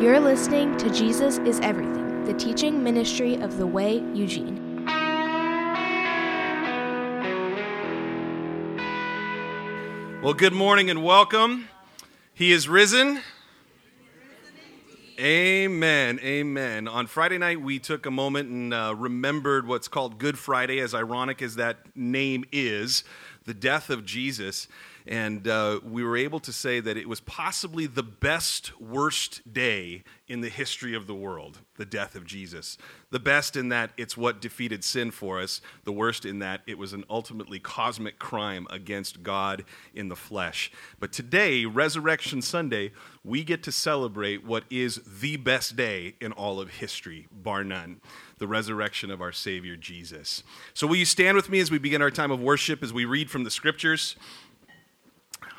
You're listening to Jesus is Everything, the teaching ministry of The Way, Eugene. Well, good morning and welcome. He is risen. Amen. Amen. On Friday night, we took a moment and uh, remembered what's called Good Friday, as ironic as that name is, the death of Jesus. And uh, we were able to say that it was possibly the best, worst day in the history of the world, the death of Jesus. The best in that it's what defeated sin for us, the worst in that it was an ultimately cosmic crime against God in the flesh. But today, Resurrection Sunday, we get to celebrate what is the best day in all of history, bar none the resurrection of our Savior Jesus. So, will you stand with me as we begin our time of worship as we read from the scriptures?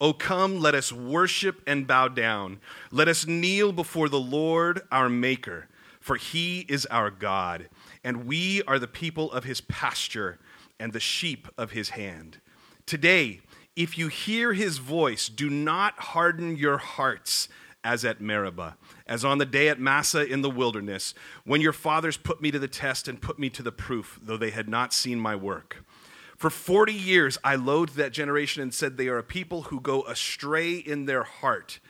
O come, let us worship and bow down. Let us kneel before the Lord our Maker, for he is our God, and we are the people of his pasture and the sheep of his hand. Today, if you hear his voice, do not harden your hearts as at Meribah, as on the day at Massah in the wilderness, when your fathers put me to the test and put me to the proof, though they had not seen my work. For 40 years, I loathed that generation and said, They are a people who go astray in their heart,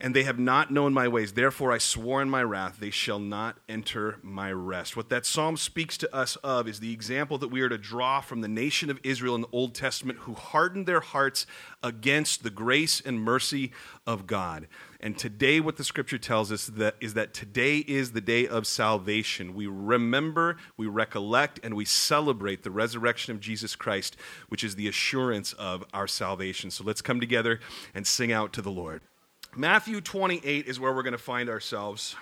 and they have not known my ways. Therefore, I swore in my wrath, they shall not enter my rest. What that psalm speaks to us of is the example that we are to draw from the nation of Israel in the Old Testament who hardened their hearts against the grace and mercy of God. And today, what the scripture tells us that is that today is the day of salvation. We remember, we recollect, and we celebrate the resurrection of Jesus Christ, which is the assurance of our salvation. So let's come together and sing out to the Lord. Matthew 28 is where we're going to find ourselves.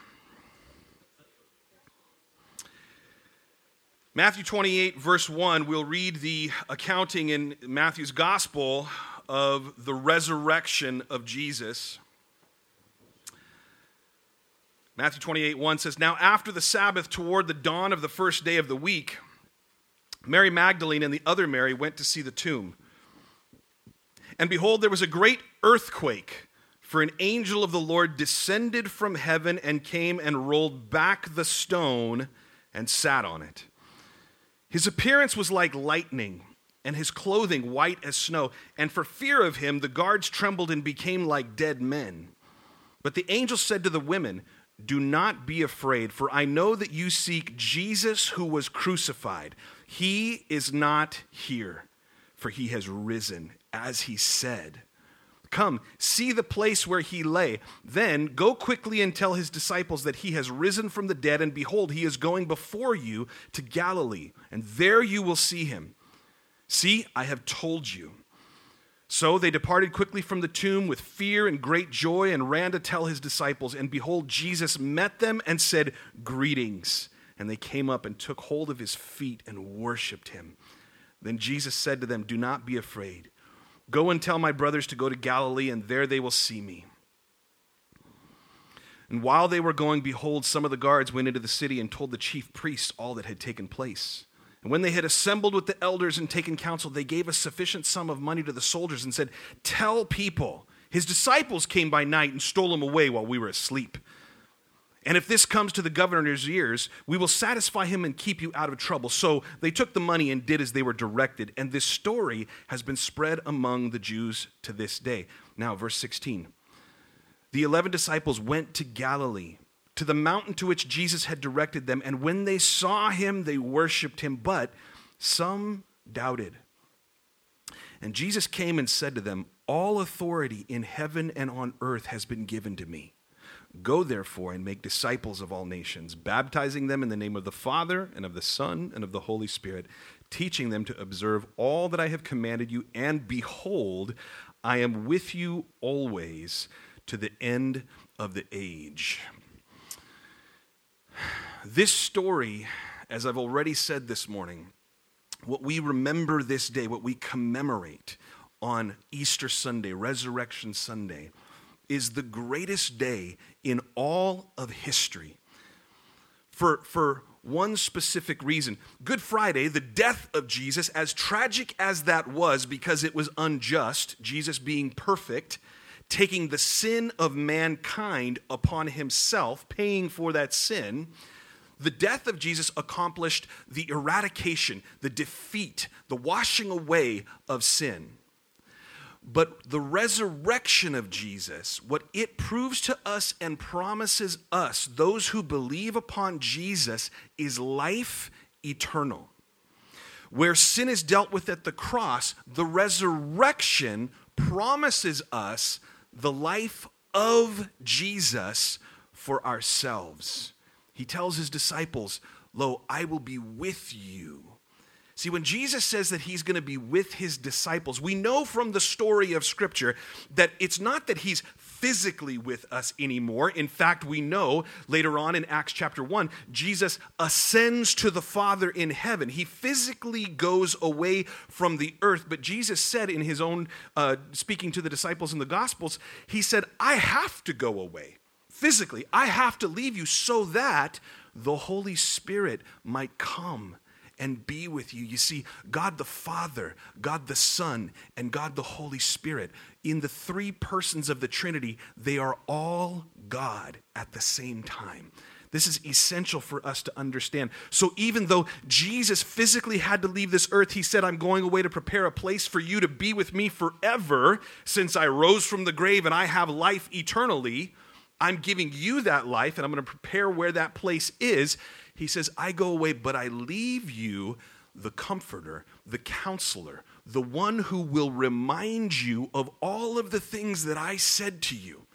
Matthew 28, verse 1, we'll read the accounting in Matthew's gospel of the resurrection of Jesus. Matthew 28, 1 says, Now after the Sabbath, toward the dawn of the first day of the week, Mary Magdalene and the other Mary went to see the tomb. And behold, there was a great earthquake for an angel of the Lord descended from heaven and came and rolled back the stone and sat on it. His appearance was like lightning, and his clothing white as snow. And for fear of him, the guards trembled and became like dead men. But the angel said to the women, Do not be afraid, for I know that you seek Jesus who was crucified. He is not here, for he has risen, as he said. Come, see the place where he lay. Then go quickly and tell his disciples that he has risen from the dead, and behold, he is going before you to Galilee, and there you will see him. See, I have told you. So they departed quickly from the tomb with fear and great joy and ran to tell his disciples. And behold, Jesus met them and said, Greetings. And they came up and took hold of his feet and worshiped him. Then Jesus said to them, Do not be afraid. Go and tell my brothers to go to Galilee, and there they will see me. And while they were going, behold, some of the guards went into the city and told the chief priests all that had taken place. And when they had assembled with the elders and taken counsel, they gave a sufficient sum of money to the soldiers and said, Tell people, his disciples came by night and stole him away while we were asleep. And if this comes to the governor's ears, we will satisfy him and keep you out of trouble. So they took the money and did as they were directed. And this story has been spread among the Jews to this day. Now, verse 16. The eleven disciples went to Galilee, to the mountain to which Jesus had directed them. And when they saw him, they worshiped him, but some doubted. And Jesus came and said to them, All authority in heaven and on earth has been given to me. Go therefore and make disciples of all nations, baptizing them in the name of the Father and of the Son and of the Holy Spirit, teaching them to observe all that I have commanded you. And behold, I am with you always to the end of the age. This story, as I've already said this morning, what we remember this day, what we commemorate on Easter Sunday, Resurrection Sunday, is the greatest day in all of history. For, for one specific reason. Good Friday, the death of Jesus, as tragic as that was because it was unjust, Jesus being perfect, taking the sin of mankind upon himself, paying for that sin, the death of Jesus accomplished the eradication, the defeat, the washing away of sin. But the resurrection of Jesus, what it proves to us and promises us, those who believe upon Jesus, is life eternal. Where sin is dealt with at the cross, the resurrection promises us the life of Jesus for ourselves. He tells his disciples, Lo, I will be with you See, when Jesus says that he's going to be with his disciples, we know from the story of Scripture that it's not that he's physically with us anymore. In fact, we know later on in Acts chapter 1, Jesus ascends to the Father in heaven. He physically goes away from the earth, but Jesus said in his own, uh, speaking to the disciples in the Gospels, he said, I have to go away physically. I have to leave you so that the Holy Spirit might come and be with you. You see, God the Father, God the Son, and God the Holy Spirit, in the three persons of the Trinity, they are all God at the same time. This is essential for us to understand. So, even though Jesus physically had to leave this earth, he said, I'm going away to prepare a place for you to be with me forever, since I rose from the grave and I have life eternally. I'm giving you that life, and I'm going to prepare where that place is. He says, I go away, but I leave you the comforter, the counselor, the one who will remind you of all of the things that I said to you.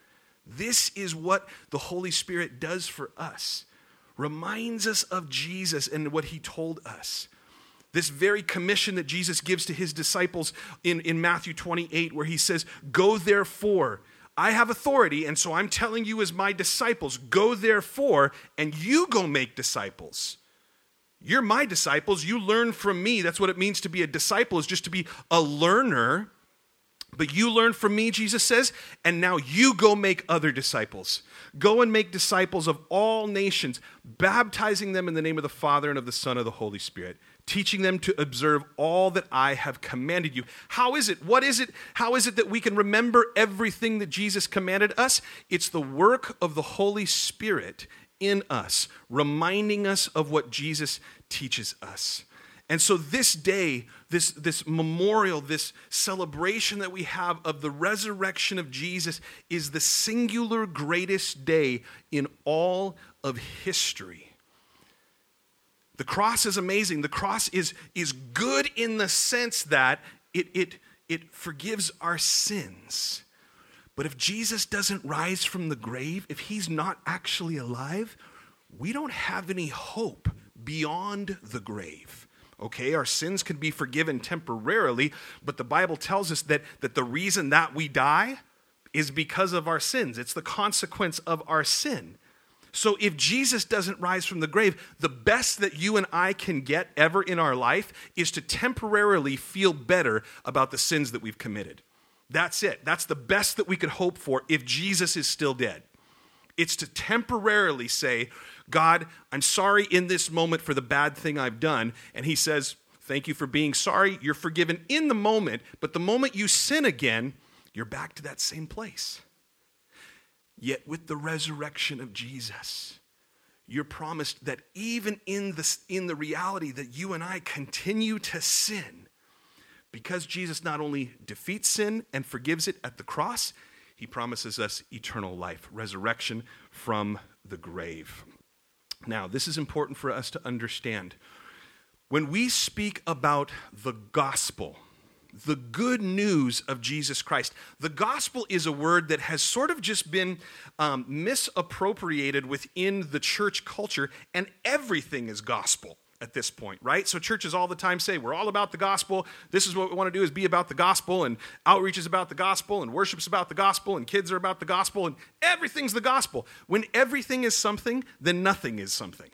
This is what the Holy Spirit does for us. Reminds us of Jesus and what he told us. This very commission that Jesus gives to his disciples in, in Matthew 28, where he says, Go therefore I have authority, and so I'm telling you as my disciples, go therefore, and you go make disciples. You're my disciples. You learn from me. That's what it means to be a disciple, is just to be a learner. But you learn from me, Jesus says, and now you go make other disciples. Go and make disciples of all nations, baptizing them in the name of the Father and of the Son of the Holy Spirit teaching them to observe all that I have commanded you. How is it? What is it? How is it that we can remember everything that Jesus commanded us? It's the work of the Holy Spirit in us, reminding us of what Jesus teaches us. And so, this day, this, this memorial, this celebration that we have of the resurrection of Jesus is the singular greatest day in all of history. The cross is amazing. The cross is, is good in the sense that it, it, it forgives our sins. But if Jesus doesn't rise from the grave, if he's not actually alive, we don't have any hope beyond the grave. Okay, our sins can be forgiven temporarily, but the Bible tells us that, that the reason that we die is because of our sins. It's the consequence of our sin. So if Jesus doesn't rise from the grave, the best that you and I can get ever in our life is to temporarily feel better about the sins that we've committed. That's it. That's the best that we could hope for if Jesus is still dead. It's to temporarily say, God, I'm sorry in this moment for the bad thing I've done. And he says, Thank you for being sorry. You're forgiven in the moment, but the moment you sin again, you're back to that same place. Yet, with the resurrection of Jesus, you're promised that even in the, in the reality that you and I continue to sin, because Jesus not only defeats sin and forgives it at the cross, he promises us eternal life, resurrection from the grave. Now, this is important for us to understand. When we speak about the gospel, the good news of Jesus Christ. The gospel is a word that has sort of just been um, misappropriated within the church culture, and everything is gospel. At this point, right? So churches all the time say, we're all about the gospel. This is what we want to do is be about the gospel, and outreach is about the gospel, and worship's about the gospel, and kids are about the gospel, and everything's the gospel. When everything is something, then nothing is something.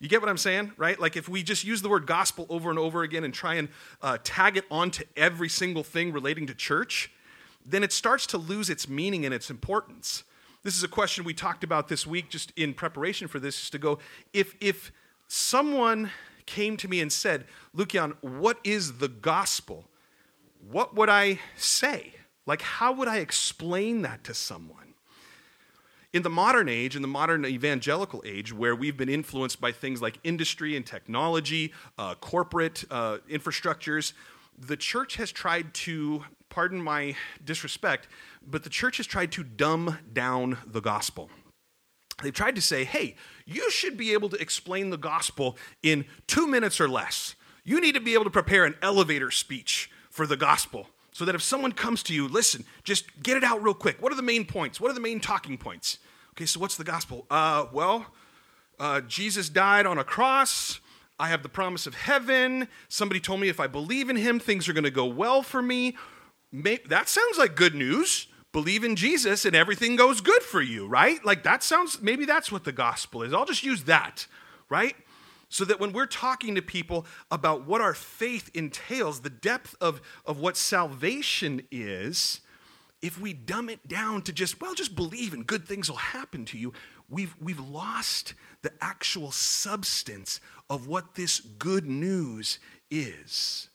You get what I'm saying, right? Like if we just use the word gospel over and over again and try and uh, tag it onto every single thing relating to church, then it starts to lose its meaning and its importance. This is a question we talked about this week just in preparation for this, is to go, if, if someone came to me and said, Lukian, what is the gospel? What would I say? Like, how would I explain that to someone? In the modern age, in the modern evangelical age, where we've been influenced by things like industry and technology, uh, corporate uh, infrastructures, the church has tried to, pardon my disrespect, but the church has tried to dumb down the gospel. They've tried to say, hey, you should be able to explain the gospel in two minutes or less. You need to be able to prepare an elevator speech for the gospel so that if someone comes to you, listen, just get it out real quick. What are the main points? What are the main talking points? Okay, so what's the gospel? Uh, well, uh, Jesus died on a cross. I have the promise of heaven. Somebody told me if I believe in him, things are going to go well for me. that sounds like good news. Believe in Jesus and everything goes good for you, right? Like that sounds, maybe that's what the gospel is. I'll just use that, right? So that when we're talking to people about what our faith entails, the depth of, of what salvation is, if we dumb it down to just, well, just believe and good things will happen to you, we've, we've lost the actual substance of what this good news is.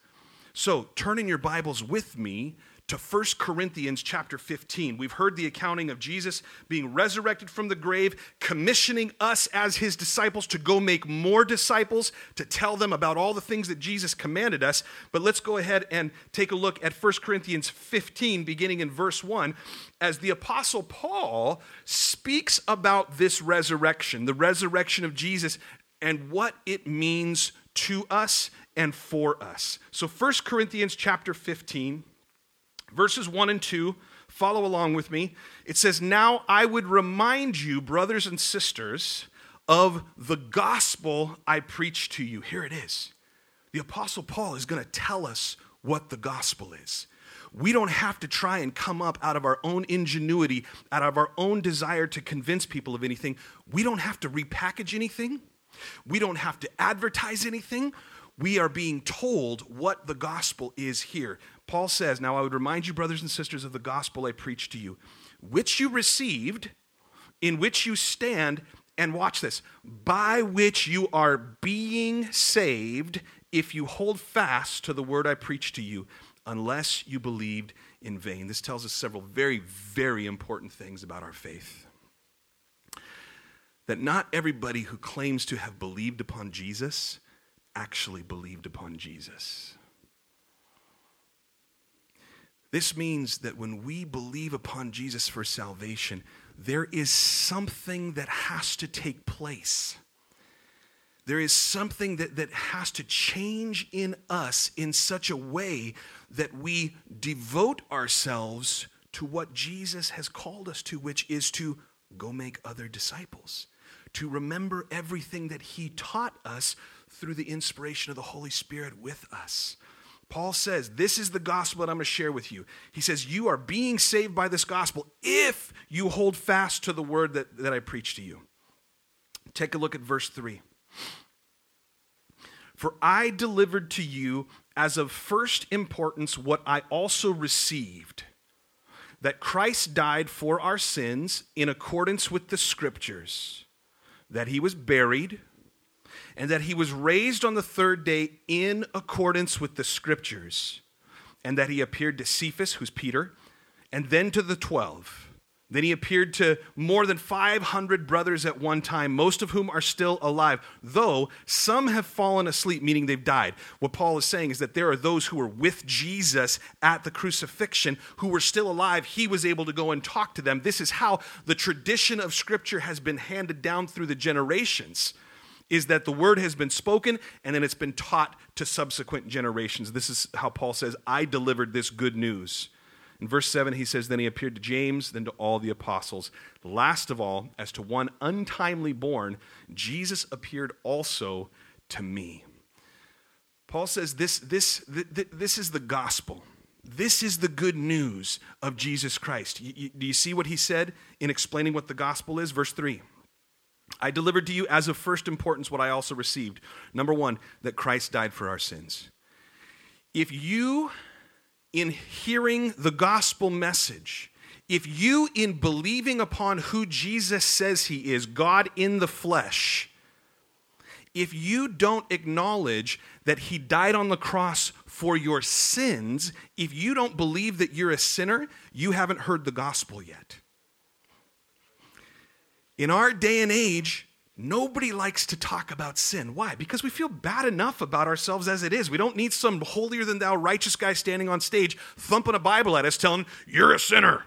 So turn in your Bibles with me to 1 Corinthians chapter 15. We've heard the accounting of Jesus being resurrected from the grave, commissioning us as his disciples to go make more disciples, to tell them about all the things that Jesus commanded us. But let's go ahead and take a look at 1 Corinthians 15, beginning in verse 1, as the Apostle Paul speaks about this resurrection, the resurrection of Jesus, and what it means to us and for us. So 1 Corinthians chapter 15 verses 1 and 2. Follow along with me. It says, Now I would remind you, brothers and sisters, of the gospel I preached to you. Here it is. The Apostle Paul is going to tell us what the gospel is. We don't have to try and come up out of our own ingenuity, out of our own desire to convince people of anything. We don't have to repackage anything. We don't have to advertise anything. We are being told what the gospel is here. Paul says, Now I would remind you, brothers and sisters, of the gospel I preached to you, which you received, in which you stand, and watch this, by which you are being saved if you hold fast to the word I preached to you, unless you believed in vain. This tells us several very, very important things about our faith. That not everybody who claims to have believed upon Jesus actually believed upon Jesus. This means that when we believe upon Jesus for salvation, there is something that has to take place. There is something that, that has to change in us in such a way that we devote ourselves to what Jesus has called us to, which is to go make other disciples, to remember everything that he taught us through the inspiration of the Holy Spirit with us. Paul says, This is the gospel that I'm going to share with you. He says, You are being saved by this gospel if you hold fast to the word that, that I preach to you. Take a look at verse 3. For I delivered to you as of first importance what I also received that Christ died for our sins in accordance with the scriptures, that he was buried and that he was raised on the third day in accordance with the scriptures, and that he appeared to Cephas, who's Peter, and then to the twelve. Then he appeared to more than 500 brothers at one time, most of whom are still alive, though some have fallen asleep, meaning they've died. What Paul is saying is that there are those who were with Jesus at the crucifixion who were still alive. He was able to go and talk to them. This is how the tradition of Scripture has been handed down through the generations is that the word has been spoken and then it's been taught to subsequent generations. This is how Paul says, I delivered this good news. In verse 7, he says, Then he appeared to James, then to all the apostles. Last of all, as to one untimely born, Jesus appeared also to me. Paul says this, this, th- th- this is the gospel. This is the good news of Jesus Christ. You, you, do you see what he said in explaining what the gospel is? Verse 3 I delivered to you as of first importance what I also received. Number one, that Christ died for our sins. If you, in hearing the gospel message, if you, in believing upon who Jesus says he is, God in the flesh, if you don't acknowledge that he died on the cross for your sins, if you don't believe that you're a sinner, you haven't heard the gospel yet. In our day and age, nobody likes to talk about sin. Why? Because we feel bad enough about ourselves as it is. We don't need some holier than thou righteous guy standing on stage thumping a Bible at us telling, You're a sinner.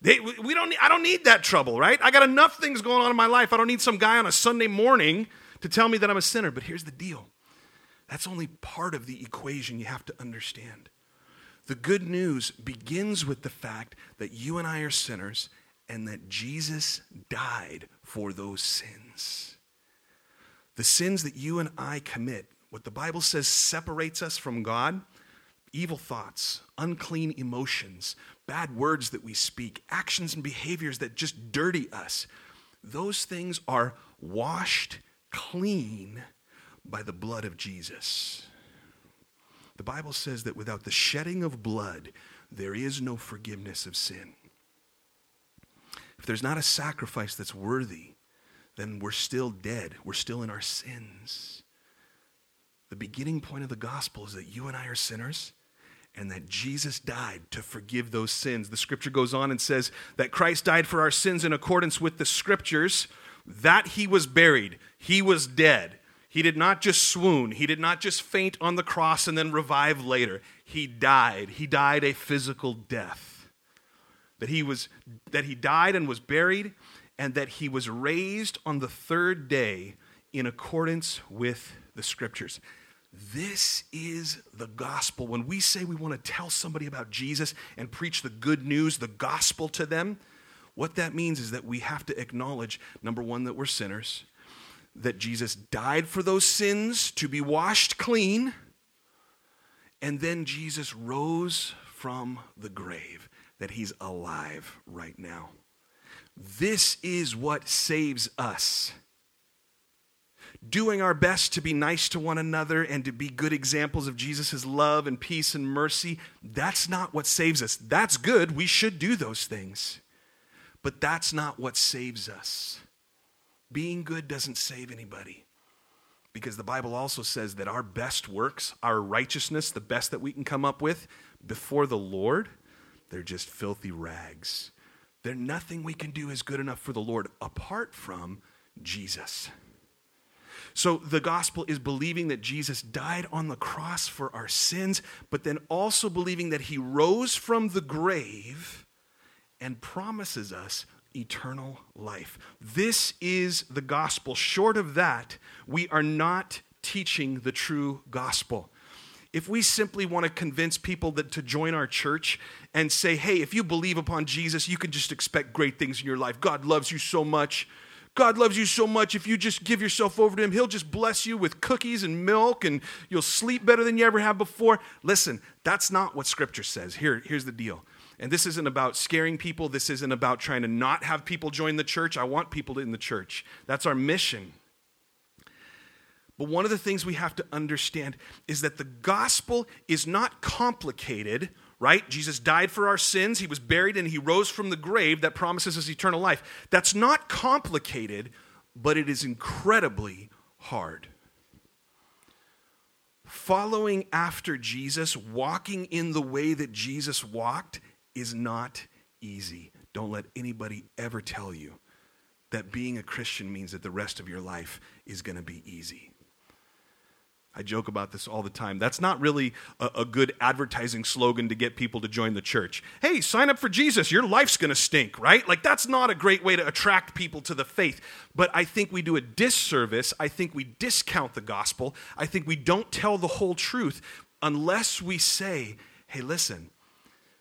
They, we don't, I don't need that trouble, right? I got enough things going on in my life. I don't need some guy on a Sunday morning to tell me that I'm a sinner. But here's the deal that's only part of the equation you have to understand. The good news begins with the fact that you and I are sinners and that Jesus died for those sins. The sins that you and I commit, what the Bible says separates us from God evil thoughts, unclean emotions, bad words that we speak, actions and behaviors that just dirty us. Those things are washed clean by the blood of Jesus. The Bible says that without the shedding of blood, there is no forgiveness of sin. If there's not a sacrifice that's worthy, then we're still dead. We're still in our sins. The beginning point of the gospel is that you and I are sinners and that Jesus died to forgive those sins. The scripture goes on and says that Christ died for our sins in accordance with the scriptures, that he was buried, he was dead. He did not just swoon, he did not just faint on the cross and then revive later. He died. He died a physical death. That he was that he died and was buried and that he was raised on the third day in accordance with the scriptures. This is the gospel. When we say we want to tell somebody about Jesus and preach the good news, the gospel to them, what that means is that we have to acknowledge number one, that we're sinners, that Jesus died for those sins to be washed clean, and then Jesus rose from the grave, that he's alive right now. This is what saves us doing our best to be nice to one another and to be good examples of Jesus' love and peace and mercy, that's not what saves us. That's good. We should do those things. But that's not what saves us. Being good doesn't save anybody. Because the Bible also says that our best works, our righteousness, the best that we can come up with before the Lord, they're just filthy rags. They're nothing we can do is good enough for the Lord apart from Jesus. So the gospel is believing that Jesus died on the cross for our sins, but then also believing that he rose from the grave and promises us eternal life. This is the gospel. Short of that, we are not teaching the true gospel. If we simply want to convince people that to join our church and say, hey, if you believe upon Jesus, you can just expect great things in your life. God loves you so much. God loves you so much. If you just give yourself over to Him, He'll just bless you with cookies and milk and you'll sleep better than you ever have before. Listen, that's not what Scripture says. Here, here's the deal. And this isn't about scaring people. This isn't about trying to not have people join the church. I want people in the church. That's our mission. But one of the things we have to understand is that the gospel is not complicated right? Jesus died for our sins, he was buried, and he rose from the grave that promises us eternal life. That's not complicated, but it is incredibly hard. Following after Jesus, walking in the way that Jesus walked, is not easy. Don't let anybody ever tell you that being a Christian means that the rest of your life is going to be easy. I joke about this all the time. That's not really a, a, good advertising slogan to get people to join the church. Hey, sign up for Jesus. Your life's going to stink, right? Like, that's not a great way to attract people to the faith. But I think we do a disservice. I think we discount the gospel. I think we don't tell the whole truth unless we say, hey, listen,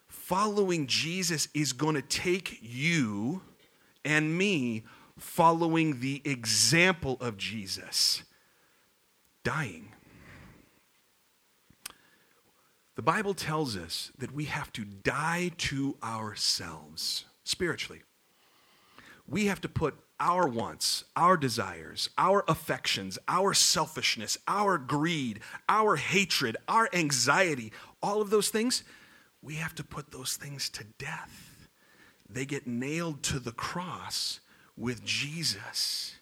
following Jesus is going to take you and me following the example of Jesus, dying The Bible tells us that we have to die to ourselves spiritually. We have to put our wants, our desires, our affections, our selfishness, our greed, our hatred, our anxiety, all of those things, we have to put those things to death. They get nailed to the cross with Jesus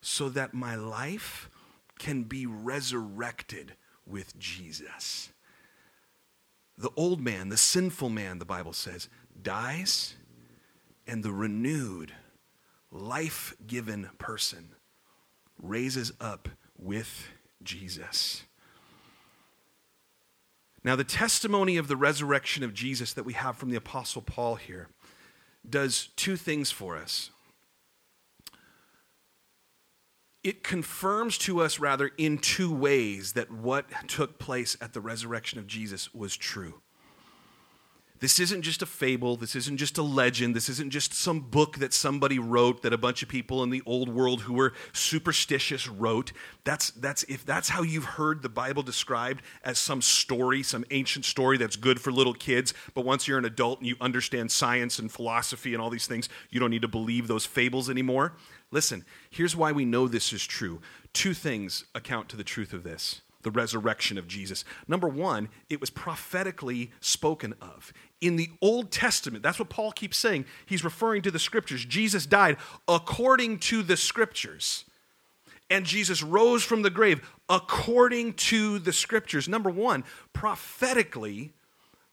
so that my life can be resurrected with Jesus. The old man, the sinful man, the Bible says, dies, and the renewed, life given person raises up with Jesus. Now, the testimony of the resurrection of Jesus that we have from the Apostle Paul here does two things for us. It confirms to us, rather, in two ways that what took place at the resurrection of Jesus was true. This isn't just a fable. This isn't just a legend. This isn't just some book that somebody wrote that a bunch of people in the old world who were superstitious wrote. That's, that's, if that's how you've heard the Bible described as some story, some ancient story that's good for little kids, but once you're an adult and you understand science and philosophy and all these things, you don't need to believe those fables anymore. Listen, here's why we know this is true. Two things account to the truth of this the resurrection of Jesus. Number one, it was prophetically spoken of. In the Old Testament, that's what Paul keeps saying. He's referring to the scriptures. Jesus died according to the scriptures. And Jesus rose from the grave according to the scriptures. Number one, prophetically,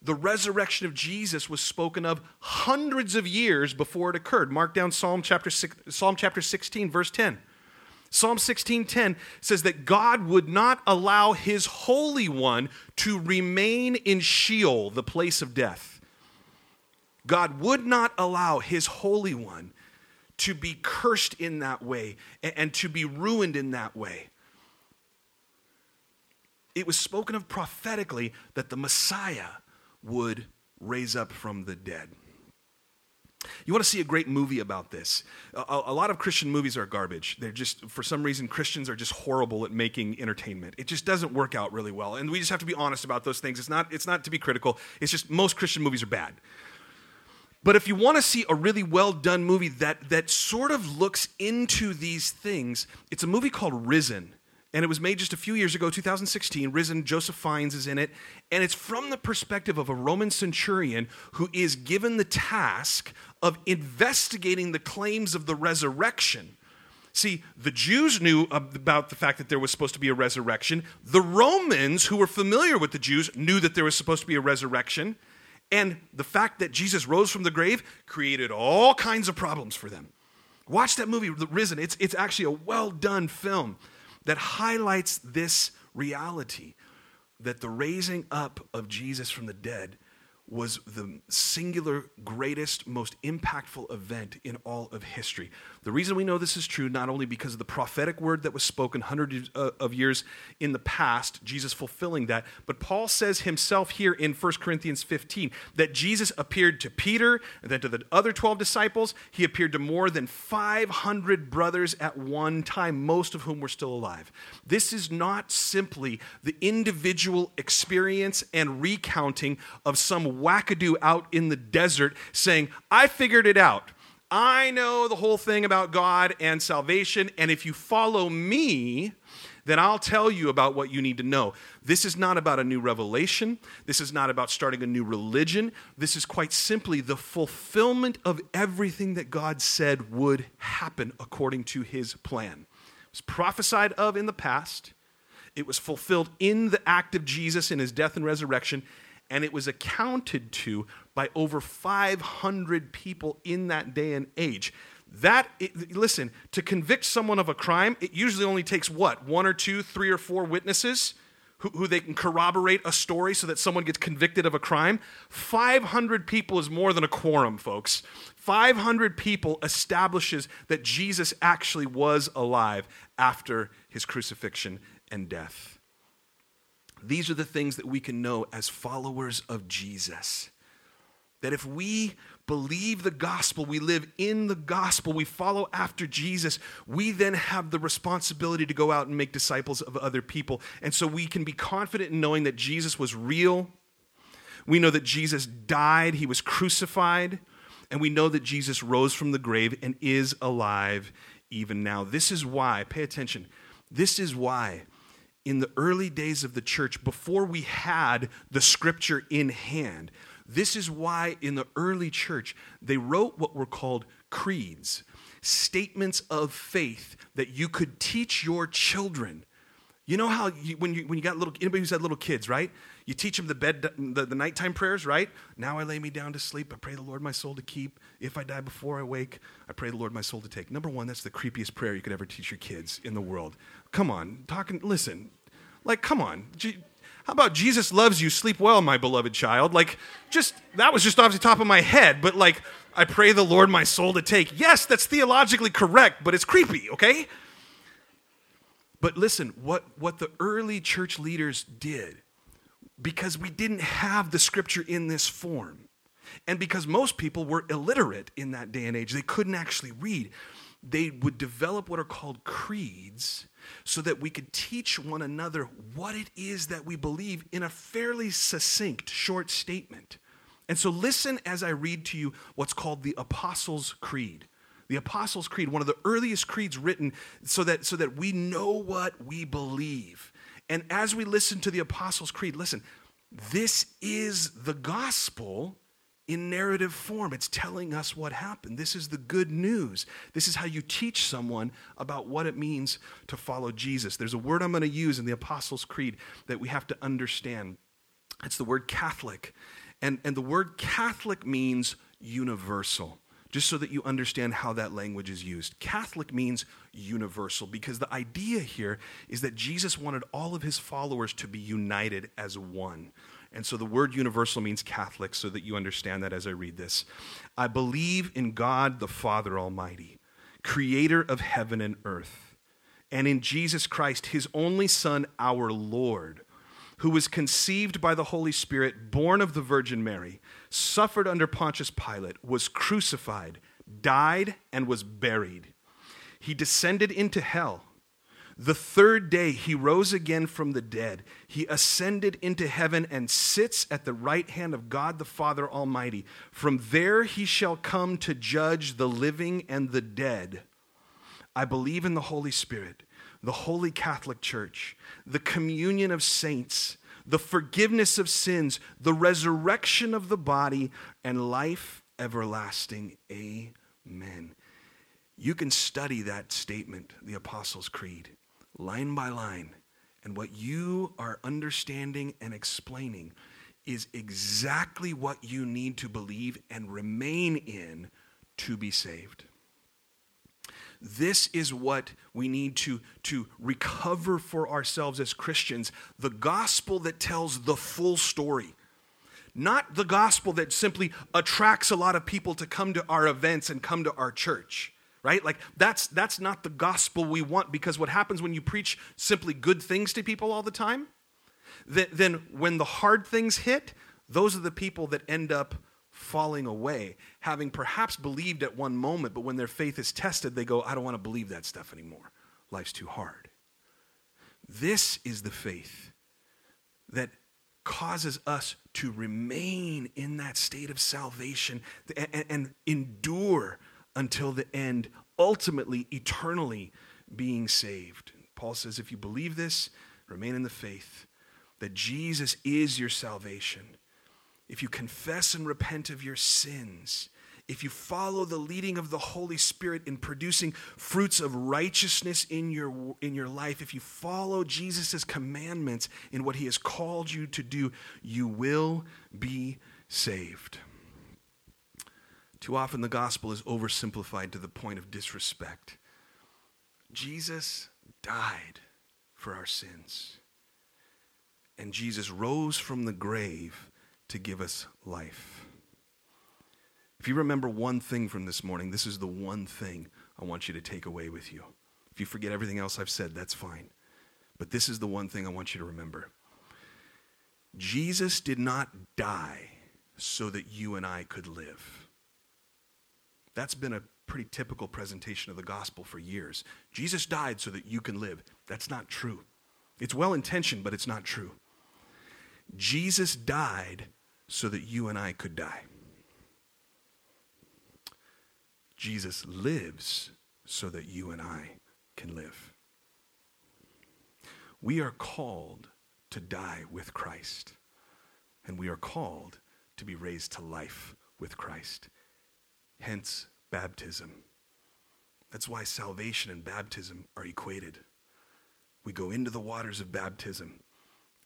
the resurrection of Jesus was spoken of hundreds of years before it occurred. Mark down Psalm chapter, Psalm chapter 16, verse 10. Psalm 16:10 says that God would not allow his holy one to remain in Sheol, the place of death. God would not allow his holy one to be cursed in that way and to be ruined in that way. It was spoken of prophetically that the Messiah would raise up from the dead. You want to see a great movie about this? A, a, lot of Christian movies are garbage. They're just, for some reason, Christians are just horrible at making entertainment. It just doesn't work out really well. And we just have to be honest about those things. It's not, it's not to be critical, it's just most Christian movies are bad. But if you want to see a really well done movie that, that sort of looks into these things, it's a movie called Risen and it was made just a few years ago, 2016. Risen, Joseph Fiennes is in it, and it's from the perspective of a Roman centurion who is given the task of investigating the claims of the resurrection. See, the Jews knew about the fact that there was supposed to be a resurrection. The Romans, who were familiar with the Jews, knew that there was supposed to be a resurrection. And the fact that Jesus rose from the grave created all kinds of problems for them. Watch that movie, Risen. It's, it's actually a well done film that highlights this reality that the raising up of Jesus from the dead was the singular greatest, most impactful event in all of history. The reason we know this is true, not only because of the prophetic word that was spoken hundreds uh, of years in the past, Jesus fulfilling that, but Paul says himself here in 1 Corinthians 15 that Jesus appeared to Peter and then to the other 12 disciples. He appeared to more than 500 brothers at one time, most of whom were still alive. This is not simply the individual experience and recounting of some wackadoo out in the desert saying, I figured it out. I know the whole thing about God and salvation, and if you follow me, then I'll tell you about what you need to know. This is not about a new revelation. This is not about starting a new religion. This is quite simply the fulfillment of everything that God said would happen according to his plan. It was prophesied of in the past, it was fulfilled in the act of Jesus in his death and resurrection, and it was accounted to by over 500 people in that day and age. That, it, listen, to convict someone of a crime, it usually only takes what? One or two, three or four witnesses who, who they can corroborate a story so that someone gets convicted of a crime. 500 people is more than a quorum, folks. 500 people establishes that Jesus actually was alive after his crucifixion and death. These are the things that we can know as followers of Jesus. That if we believe the gospel, we live in the gospel, we follow after Jesus, we then have the responsibility to go out and make disciples of other people. And so we can be confident in knowing that Jesus was real We know that Jesus died, he was crucified, and we know that Jesus rose from the grave and is alive even now. This is why, pay attention, this is why in the early days of the church, before we had the scripture in hand, this is why in the early church they wrote what were called creeds, statements of faith that you could teach your children. You know how you, when you when you got little anybody who's had little kids, right? You teach them the bed the, the nighttime prayers, right? Now I lay me down to sleep. I pray the Lord my soul to keep. If I die before I wake, I pray the Lord my soul to take. Number one, that's the creepiest prayer you could ever teach your kids in the world. Come on, talking. Listen, like, come on. How about Jesus loves you, sleep well, my beloved child? Like, just, that was just off the top of my head, but like, I pray the Lord my soul to take. Yes, that's theologically correct, but it's creepy, okay? But listen, what, what the early church leaders did, because we didn't have the scripture in this form, and because most people were illiterate in that day and age, they couldn't actually read, they would develop what are called creeds so that we could teach one another what it is that we believe in a fairly succinct, short statement. And so, listen as I read to you what's called the Apostles' Creed. The Apostles' Creed, one of the earliest creeds written so that, so that we know what we believe. And as we listen to the Apostles' Creed, listen, this is the gospel in narrative form. It's telling us what happened. This is the good news. This is how you teach someone about what it means to follow Jesus. There's a word I'm going to use in the Apostles' Creed that we have to understand. It's the word Catholic. And, and the word Catholic means universal, just so that you understand how that language is used. Catholic means universal because the idea here is that Jesus wanted all of his followers to be united as one. And so the word universal means Catholic, so that you understand that as I read this. I believe in God the Father Almighty, creator of heaven and earth, and in Jesus Christ, his only Son, our Lord, who was conceived by the Holy Spirit, born of the Virgin Mary, suffered under Pontius Pilate, was crucified, died, and was buried. He descended into hell. The third day he rose again from the dead. He ascended into heaven and sits at the right hand of God the Father Almighty. From there he shall come to judge the living and the dead. I believe in the Holy Spirit, the holy Catholic Church, the communion of saints, the forgiveness of sins, the resurrection of the body, and life everlasting. Amen. You can study that statement, the Apostles' Creed line by line. And what you are understanding and explaining is exactly what you need to believe and remain in to be saved. This is what we need to, to recover for ourselves as Christians the gospel that tells the full story. Not the gospel that simply attracts a lot of people to come to our events and come to our church right? Like that's that's not the gospel we want because what happens when you preach simply good things to people all the time? Then, then when the hard things hit, those are the people that end up falling away, having perhaps believed at one moment, but when their faith is tested, they go, I don't want to believe that stuff anymore. Life's too hard. This is the faith that causes us to remain in that state of salvation and, and endure until the end, ultimately, eternally being saved. Paul says, if you believe this, remain in the faith that Jesus is your salvation. If you confess and repent of your sins, if you follow the leading of the Holy Spirit in producing fruits of righteousness in your, in your life, if you follow Jesus' commandments in what he has called you to do, you will be saved. Too often the gospel is oversimplified to the point of disrespect. Jesus died for our sins, and Jesus rose from the grave to give us life. If you remember one thing from this morning, this is the one thing I want you to take away with you. If you forget everything else I've said, that's fine. But this is the one thing I want you to remember Jesus did not die so that you and I could live. That's been a pretty typical presentation of the gospel for years. Jesus died so that you can live. That's not true. It's well intentioned, but it's not true. Jesus died so that you and I could die. Jesus lives so that you and I can live. We are called to die with Christ, and we are called to be raised to life with Christ. Hence, baptism. That's why salvation and baptism are equated. We go into the waters of baptism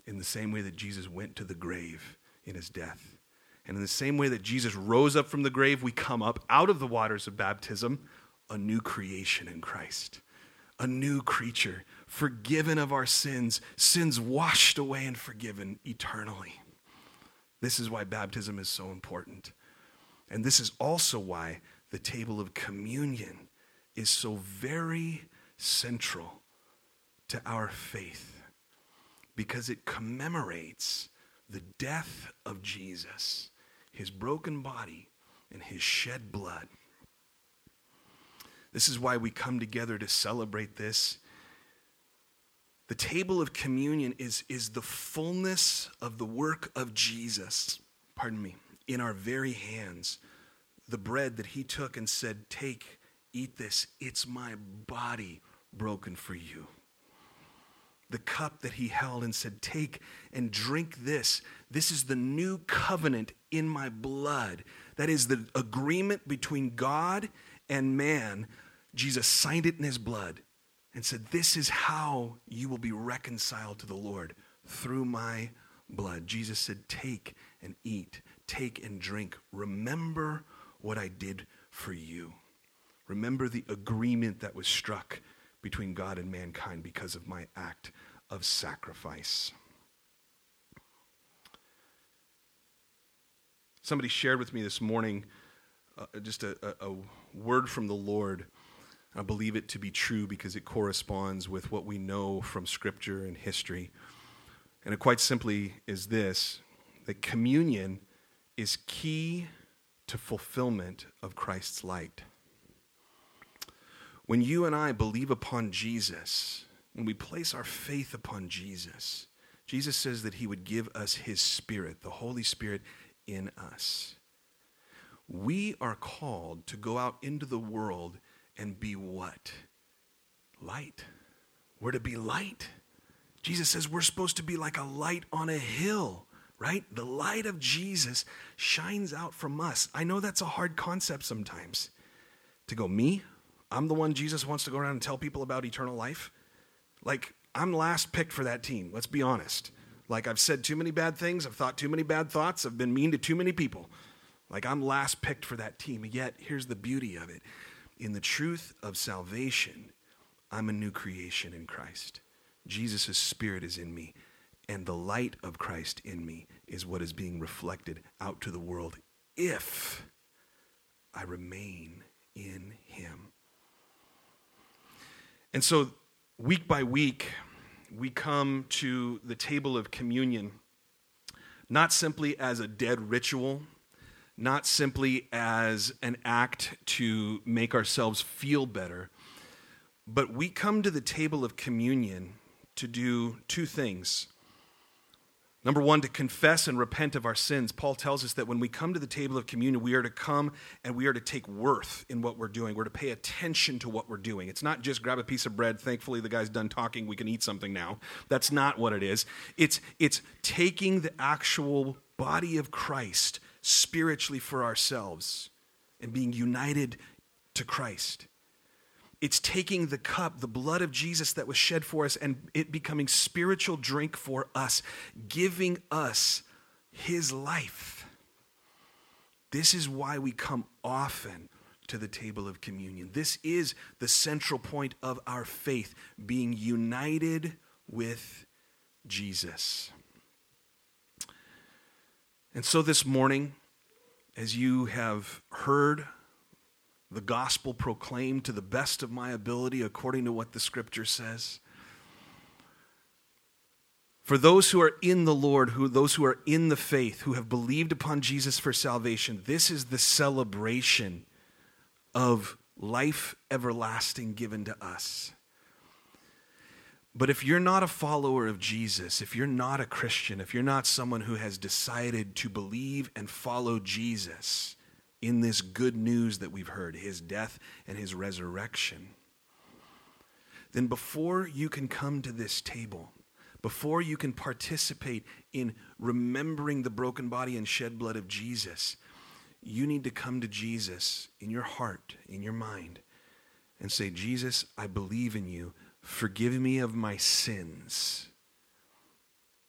in the same way that Jesus went to the grave in his death. And in the same way that Jesus rose up from the grave, we come up out of the waters of baptism, a new creation in Christ, a new creature, forgiven of our sins, sins washed away and forgiven eternally. This is why baptism is so important. And this is also why the table of communion is so very central to our faith, because it commemorates the death of Jesus, his broken body, and his shed blood. This is why we come together to celebrate this. The table of communion is, is the fullness of the work of Jesus, pardon me, in our very hands. The bread that he took and said, Take, eat this, it's my body broken for you the cup that he held and said, Take and drink this. This is the new covenant in my blood. That is the agreement between God and man. Jesus signed it in his blood and said, This is how you will be reconciled to the Lord through my blood. Jesus said, Take and eat, take and drink. Remember what I did for you. Remember the agreement that was struck between God and mankind because of my act of sacrifice. Somebody shared with me this morning uh, just a, a, a word from the Lord. I believe it to be true because it corresponds with what we know from Scripture and history. And it quite simply is this that communion is key to fulfillment of Christ's light. When you and I believe upon Jesus, when we place our faith upon Jesus, Jesus says that he would give us his Spirit, the Holy Spirit in us. We are called to go out into the world and be what? Light. We're to be light. Jesus says we're supposed to be like a light on a hill, right? The light of Jesus shines out from us. I know that's a hard concept sometimes. To go, me? I'm the one Jesus wants to go around and tell people about eternal life. Like, I'm last picked for that team. Let's be honest. Like, I've said too many bad things. I've thought too many bad thoughts. I've been mean to too many people. Like, I'm last picked for that team. Yet, here's the beauty of it in the truth of salvation, I'm a new creation in Christ. Jesus' Spirit is in me, and the light of Christ in me is what is being reflected out to the world if I remain in Him. And so week by week, we come to the table of communion not simply as a dead ritual, not simply as an act to make ourselves feel better, but we come to the table of communion to do two things. Number one, to confess and repent of our sins. Paul tells us that when we come to the table of communion, we are to come and we are to take worth in what we're doing. We're to pay attention to what we're doing. It's not just grab a piece of bread, thankfully the guy's done talking, we can eat something now. That's not what it is. It's, it's taking the actual body of Christ spiritually for ourselves and being united to Christ. It's taking the cup, the blood of Jesus that was shed for us, and it becoming spiritual drink for us, giving us his life. This is why we come often to the table of communion. This is the central point of our faith, being united with Jesus. And so this morning, as you have heard the gospel proclaimed to the best of my ability according to what the scripture says. For those who are in the Lord, who those who are in the faith, who have believed upon Jesus for salvation, this is the celebration of life everlasting given to us. But if you're not a follower of Jesus, if you're not a Christian, if you're not someone who has decided to believe and follow Jesus in this good news that we've heard, his death and his resurrection, then before you can come to this table, before you can participate in remembering the broken body and shed blood of Jesus, you need to come to Jesus in your heart, in your mind, and say, Jesus, I believe in you. Forgive me of my sins.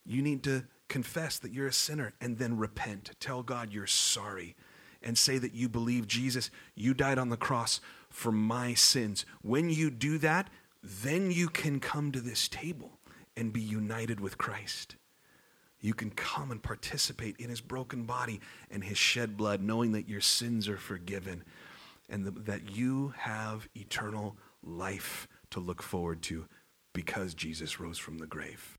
You need to confess that you're a sinner and then repent. Tell God you're sorry and say that you believe Jesus, you died on the cross for my sins. When you do that, then you can come to this table and be united with Christ. You can come and participate in his broken body and his shed blood, knowing that your sins are forgiven and that you have eternal life to look forward to because Jesus rose from the grave.